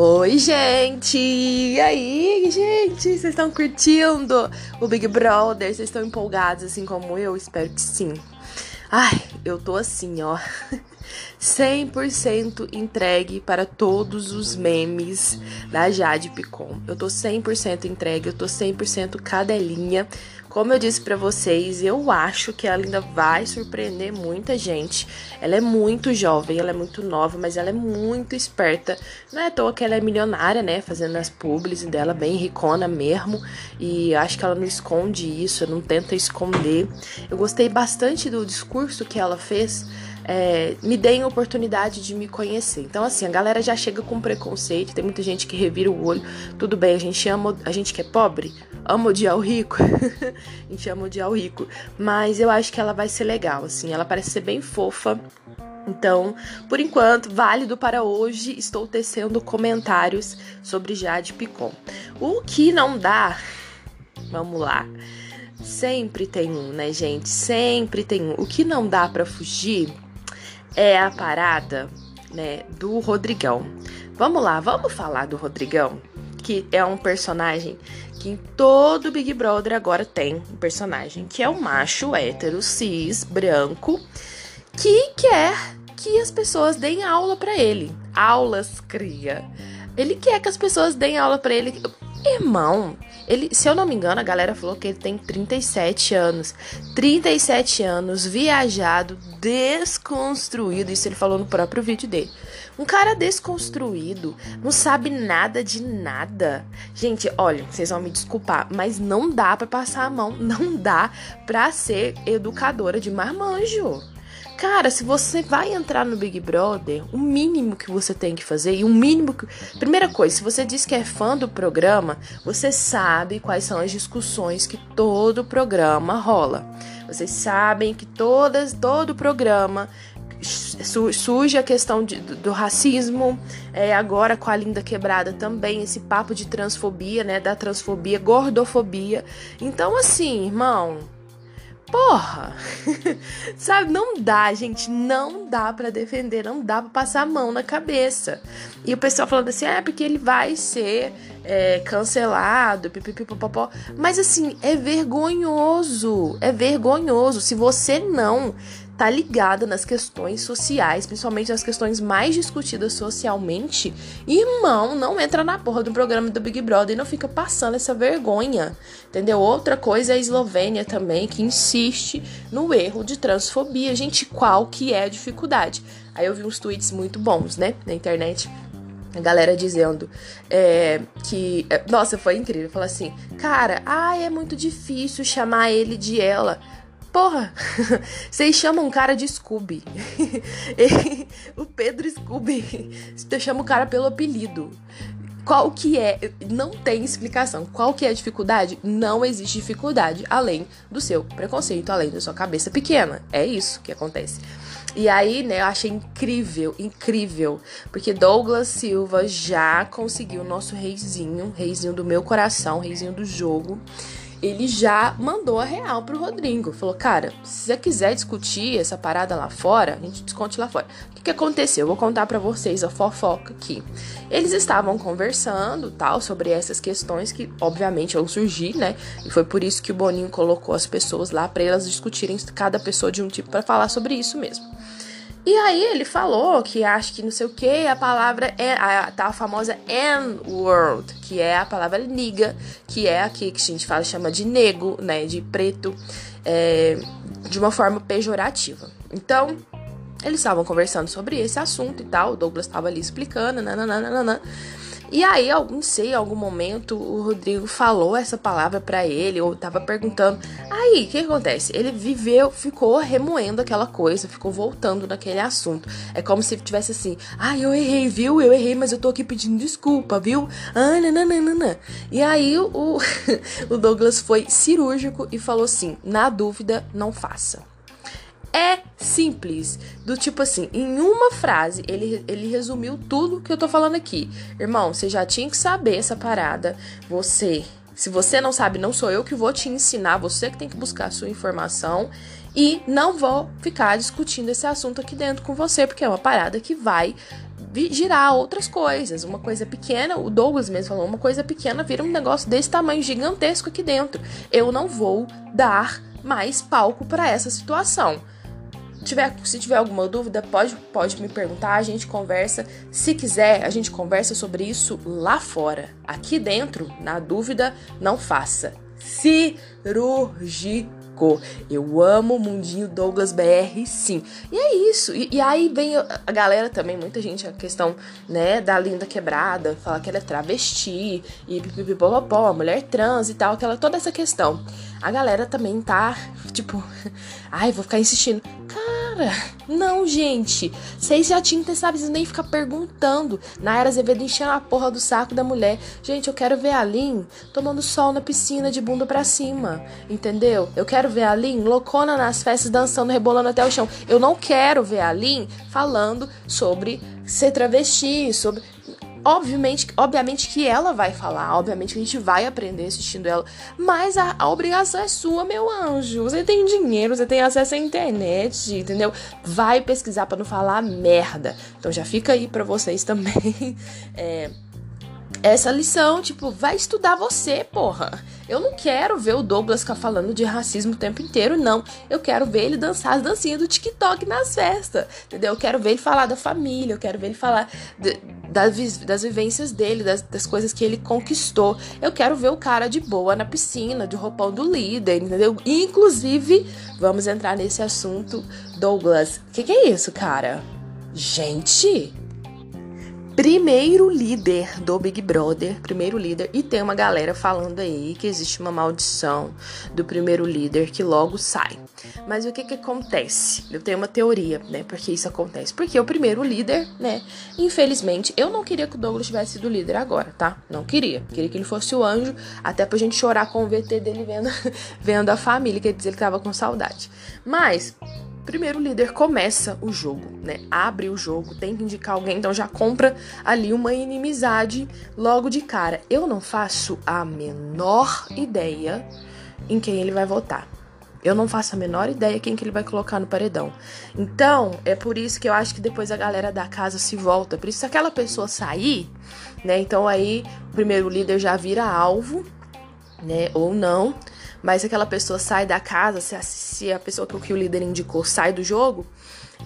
Oi, gente! E aí, gente? Vocês estão curtindo o Big Brother? Vocês estão empolgados assim como eu? Espero que sim. Ai, eu tô assim, ó. 100% entregue para todos os memes da Jade Picon. Eu tô 100% entregue, eu tô 100% cadelinha. Como eu disse para vocês, eu acho que ela ainda vai surpreender muita gente. Ela é muito jovem, ela é muito nova, mas ela é muito esperta. Não é à toa que ela é milionária, né? Fazendo as publis dela bem ricona mesmo. E acho que ela não esconde isso, não tenta esconder. Eu gostei bastante do discurso que ela fez é, me deem oportunidade de me conhecer. Então, assim, a galera já chega com preconceito, tem muita gente que revira o olho. Tudo bem, a gente ama, a gente que é pobre, ama odiar o rico. a gente ama odiar o rico. Mas eu acho que ela vai ser legal, assim, ela parece ser bem fofa. Então, por enquanto, válido para hoje, estou tecendo comentários sobre Jade Picon. O que não dá, vamos lá. Sempre tem um, né, gente? Sempre tem um. O que não dá para fugir é a parada, né, do Rodrigão. Vamos lá, vamos falar do Rodrigão, que é um personagem que em todo Big Brother agora tem um personagem que é um macho hétero cis branco que quer que as pessoas deem aula para ele. Aulas cria. Ele quer que as pessoas deem aula para ele. Irmão, ele, se eu não me engano, a galera falou que ele tem 37 anos. 37 anos, viajado, desconstruído. Isso ele falou no próprio vídeo dele. Um cara desconstruído, não sabe nada de nada. Gente, olha, vocês vão me desculpar, mas não dá para passar a mão, não dá pra ser educadora de marmanjo. Cara, se você vai entrar no Big Brother, o mínimo que você tem que fazer, e o mínimo que. Primeira coisa, se você diz que é fã do programa, você sabe quais são as discussões que todo programa rola. Vocês sabem que todas, todo programa surge a questão de, do, do, racismo, é, agora com a linda quebrada também, esse papo de transfobia, né? Da transfobia, gordofobia. Então, assim, irmão Porra! Sabe, não dá, gente, não dá para defender, não dá para passar a mão na cabeça. E o pessoal falando assim, ah, porque ele vai ser é, cancelado, pipipipopopó. Mas assim, é vergonhoso, é vergonhoso. Se você não tá ligada nas questões sociais, principalmente nas questões mais discutidas socialmente, irmão, não entra na porra do programa do Big Brother e não fica passando essa vergonha. Entendeu? Outra coisa é a Eslovênia também, que insiste no erro de transfobia. Gente, qual que é a dificuldade? Aí eu vi uns tweets muito bons, né, na internet. A galera dizendo é, que. É, nossa, foi incrível. Falar assim, cara, ai, é muito difícil chamar ele de ela. Porra, vocês chamam um cara de Scooby. o Pedro Scooby. Você chama o cara pelo apelido. Qual que é? Não tem explicação. Qual que é a dificuldade? Não existe dificuldade além do seu preconceito, além da sua cabeça pequena. É isso que acontece. E aí, né, eu achei incrível, incrível, porque Douglas Silva já conseguiu o nosso reizinho, reizinho do meu coração, reizinho do jogo ele já mandou a real pro Rodrigo. Falou, cara, se você quiser discutir essa parada lá fora, a gente discute lá fora. O que, que aconteceu? Eu vou contar para vocês a fofoca aqui. Eles estavam conversando, tal, sobre essas questões que, obviamente, vão surgir, né? E foi por isso que o Boninho colocou as pessoas lá para elas discutirem cada pessoa de um tipo para falar sobre isso mesmo. E aí ele falou que acho que não sei o que, a palavra é a, tá a famosa N-word, que é a palavra niga, que é aqui que a gente fala, chama de nego, né, de preto, é, de uma forma pejorativa. Então, eles estavam conversando sobre esse assunto e tal, o Douglas estava ali explicando, nananana. E aí, não sei, em algum momento o Rodrigo falou essa palavra para ele, ou tava perguntando. Aí, o que acontece? Ele viveu, ficou remoendo aquela coisa, ficou voltando naquele assunto. É como se tivesse assim: ah, eu errei, viu? Eu errei, mas eu tô aqui pedindo desculpa, viu? Ah, nananana. E aí o, o Douglas foi cirúrgico e falou assim: na dúvida, não faça é simples. Do tipo assim, em uma frase, ele, ele resumiu tudo que eu tô falando aqui. Irmão, você já tinha que saber essa parada. Você, se você não sabe, não sou eu que vou te ensinar, você que tem que buscar a sua informação. E não vou ficar discutindo esse assunto aqui dentro com você, porque é uma parada que vai girar outras coisas. Uma coisa pequena, o Douglas mesmo falou, uma coisa pequena vira um negócio desse tamanho gigantesco aqui dentro. Eu não vou dar mais palco para essa situação. Tiver, se tiver alguma dúvida, pode, pode me perguntar, a gente conversa. Se quiser, a gente conversa sobre isso lá fora. Aqui dentro, na dúvida, não faça. Cirurgia eu amo o Mundinho Douglas BR, sim. E é isso. E, e, aí vem a galera também, muita gente, a questão, né, da linda quebrada, fala que ela é travesti, e pipipipopopó, mulher trans e tal, aquela, toda essa questão. A galera também tá, tipo, ai, vou ficar insistindo. Cara, não, gente. Vocês já tinham que sabe, nem ficar perguntando. Na era Azevedo enchendo a porra do saco da mulher. Gente, eu quero ver a Lin tomando sol na piscina de bunda pra cima. Entendeu? Eu quero ver a Lin loucona nas festas, dançando, rebolando até o chão. Eu não quero ver a Lin falando sobre ser travesti, sobre Obviamente, obviamente que ela vai falar, obviamente que a gente vai aprender assistindo ela, mas a, a, obrigação é sua, meu anjo. Você tem dinheiro, você tem acesso à internet, entendeu? Vai pesquisar para não falar merda. Então já fica aí para vocês também. É, essa lição, tipo, vai estudar você, porra. Eu não quero ver o Douglas ficar falando de racismo o tempo inteiro, não. Eu quero ver ele dançar as dancinhas do TikTok nas festas, entendeu? Eu quero ver ele falar da família, eu quero ver ele falar de, das, das vivências dele, das, das coisas que ele conquistou. Eu quero ver o cara de boa na piscina, de roupão do líder, entendeu? Inclusive, vamos entrar nesse assunto. Douglas, o que, que é isso, cara? Gente, primeiro líder do Big Brother, primeiro líder, e tem uma galera falando aí que existe uma maldição do primeiro líder que logo sai. Mas o que que acontece? Eu tenho uma teoria, né, porque isso acontece. Porque o primeiro líder, né, infelizmente, eu não queria que o Douglas tivesse sido líder agora, tá? Não queria. Queria que ele fosse o anjo, até pra gente chorar com o VT dele vendo, vendo a família, dizer, ele tava com saudade. Mas primeiro o líder começa o jogo, né? Abre o jogo, tem que indicar alguém, então já compra ali uma inimizade logo de cara. Eu não faço a menor ideia em quem ele vai votar. Eu não faço a menor ideia quem que ele vai colocar no paredão. Então, é por isso que eu acho que depois a galera da casa se volta. Por isso, se aquela pessoa sair, né? Então aí o primeiro líder já vira alvo, né? Ou não. Mas se aquela pessoa sai da casa, se a, se a pessoa que o líder indicou sai do jogo,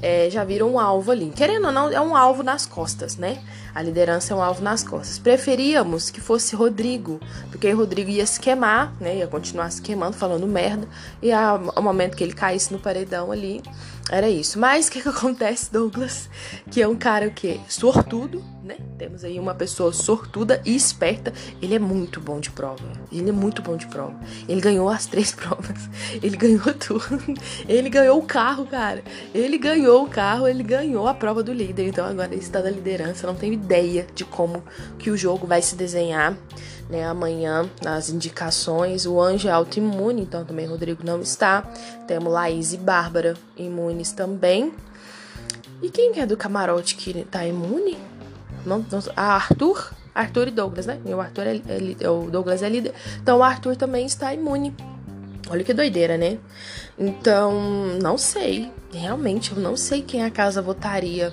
é, já vira um alvo ali. Querendo ou não, é um alvo nas costas, né? A liderança é um alvo nas costas. Preferíamos que fosse Rodrigo, porque Rodrigo ia se queimar, né? Ia continuar se queimando, falando merda. E ao momento que ele caísse no paredão ali, era isso. Mas o que, que acontece, Douglas? Que é um cara o quê? Sortudo, né? Temos aí uma pessoa sortuda e esperta. Ele é muito bom de prova. Ele é muito bom de prova. Ele ganhou as três provas. Ele ganhou tudo. Ele ganhou o carro, cara. Ele ganhou o carro, ele ganhou a prova do líder. Então agora ele está na liderança. Não tenho ideia de como que o jogo vai se desenhar. Né, amanhã, nas indicações, o Anjo é autoimune, então também Rodrigo não está. Temos Laís e Bárbara imunes também. E quem é do camarote que tá imune? Não, não, Arthur? Arthur e Douglas, né? O Arthur é, é, o Douglas é líder. Então o Arthur também está imune. Olha que doideira, né? Então, não sei. Realmente, eu não sei quem a casa votaria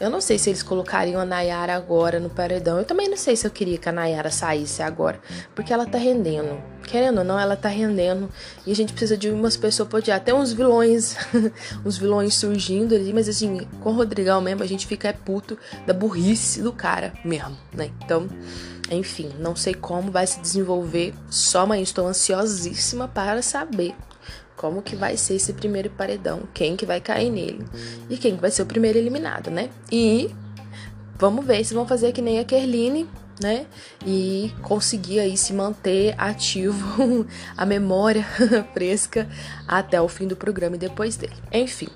eu não sei se eles colocariam a Nayara agora no paredão. Eu também não sei se eu queria que a Nayara saísse agora. Porque ela tá rendendo. Querendo ou não, ela tá rendendo. E a gente precisa de umas pessoas pode Até uns vilões. uns vilões surgindo ali. Mas assim, com o Rodrigão mesmo, a gente fica é puto da burrice do cara mesmo, né? Então. Enfim, não sei como vai se desenvolver, só mas estou ansiosíssima para saber como que vai ser esse primeiro paredão, quem que vai cair nele e quem que vai ser o primeiro eliminado, né? E vamos ver se vão fazer que nem a Kerline, né? E conseguir aí se manter ativo, a memória fresca até o fim do programa e depois dele. Enfim,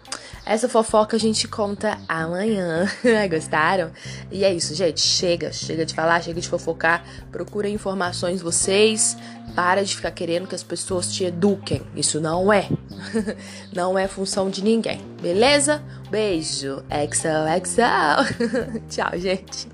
essa fofoca a gente conta amanhã. Gostaram? E é isso, gente. Chega, chega de falar, chega de fofocar. Procurem informações vocês. Para de ficar querendo que as pessoas te eduquem. Isso não é. não é função de ninguém. Beleza? Beijo. Exo, exo. Tchau, gente.